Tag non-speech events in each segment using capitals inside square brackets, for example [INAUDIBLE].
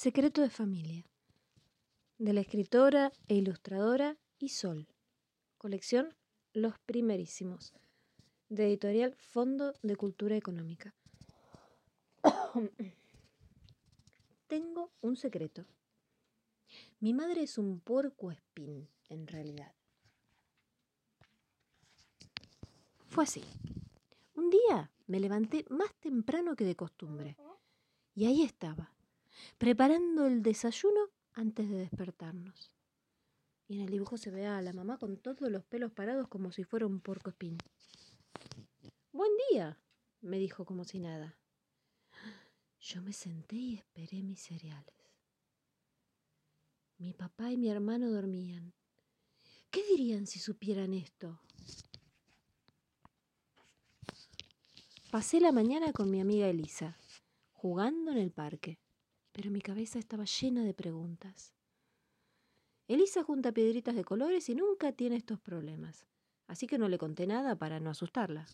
Secreto de familia. De la escritora e ilustradora Isol. Colección Los Primerísimos. De editorial Fondo de Cultura Económica. [COUGHS] Tengo un secreto. Mi madre es un puerco espín, en realidad. Fue así. Un día me levanté más temprano que de costumbre. Y ahí estaba, preparando el desayuno antes de despertarnos. Y en el dibujo se ve a la mamá con todos los pelos parados como si fuera un porco espín. Buen día, me dijo como si nada. Yo me senté y esperé mis cereales. Mi papá y mi hermano dormían. ¿Qué dirían si supieran esto? Pasé la mañana con mi amiga Elisa, jugando en el parque, pero mi cabeza estaba llena de preguntas. Elisa junta piedritas de colores y nunca tiene estos problemas, así que no le conté nada para no asustarla.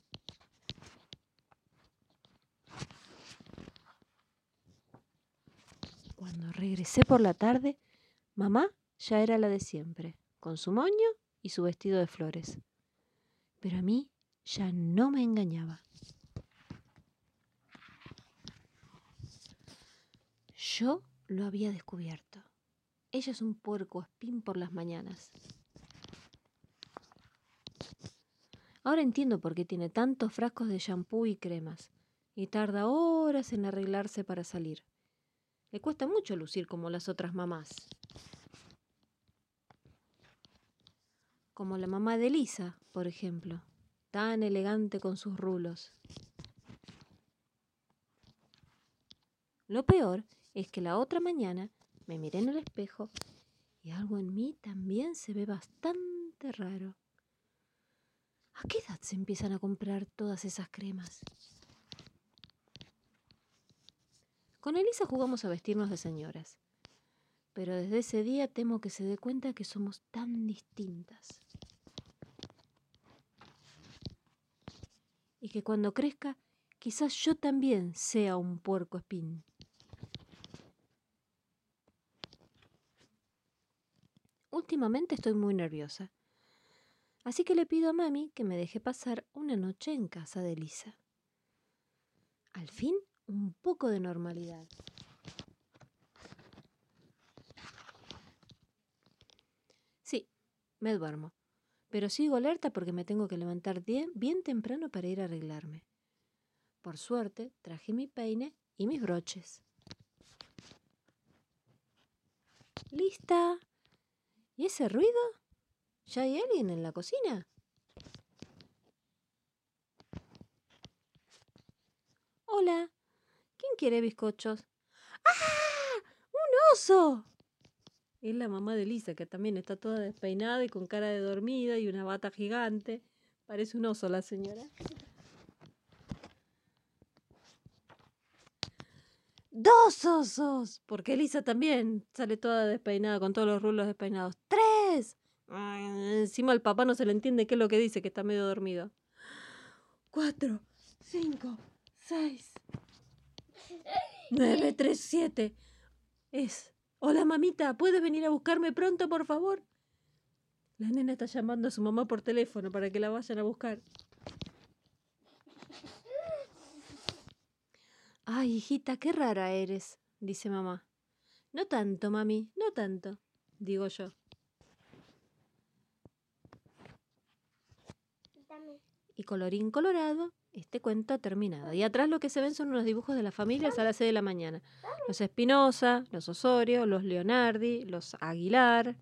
Cuando regresé por la tarde, mamá ya era la de siempre, con su moño y su vestido de flores. Pero a mí ya no me engañaba. Yo lo había descubierto. Ella es un puerco espín por las mañanas. Ahora entiendo por qué tiene tantos frascos de shampoo y cremas y tarda horas en arreglarse para salir. Le cuesta mucho lucir como las otras mamás. Como la mamá de Lisa, por ejemplo, tan elegante con sus rulos. Lo peor es que la otra mañana me miré en el espejo y algo en mí también se ve bastante raro. ¿A qué edad se empiezan a comprar todas esas cremas? Con Elisa jugamos a vestirnos de señoras, pero desde ese día temo que se dé cuenta que somos tan distintas. Y que cuando crezca, quizás yo también sea un puerco espín. Últimamente estoy muy nerviosa. Así que le pido a mami que me deje pasar una noche en casa de Lisa. Al fin, un poco de normalidad. Sí, me duermo, pero sigo alerta porque me tengo que levantar bien, temprano para ir a arreglarme. Por suerte, traje mi peine y mis broches. ¿Lista? ¿Y ese ruido? ¿Ya hay alguien en la cocina? Hola, ¿quién quiere bizcochos? ¡Ah! ¡Un oso! Es la mamá de Lisa, que también está toda despeinada y con cara de dormida y una bata gigante. Parece un oso la señora. ¡Dos osos! Porque Elisa también sale toda despeinada, con todos los rulos despeinados. ¡Tres! encima al papá no se le entiende qué es lo que dice, que está medio dormido. Cuatro, cinco, seis, nueve, tres, siete. Es. Hola, mamita, ¿puedes venir a buscarme pronto, por favor? La nena está llamando a su mamá por teléfono para que la vayan a buscar. Ay, hijita, qué rara eres, dice mamá. No tanto, mami, no tanto, digo yo. Y colorín colorado, este cuento ha terminado. Y atrás lo que se ven son unos dibujos de las familias a las 6 de la mañana. Los Espinosa, los Osorio, los Leonardi, los Aguilar.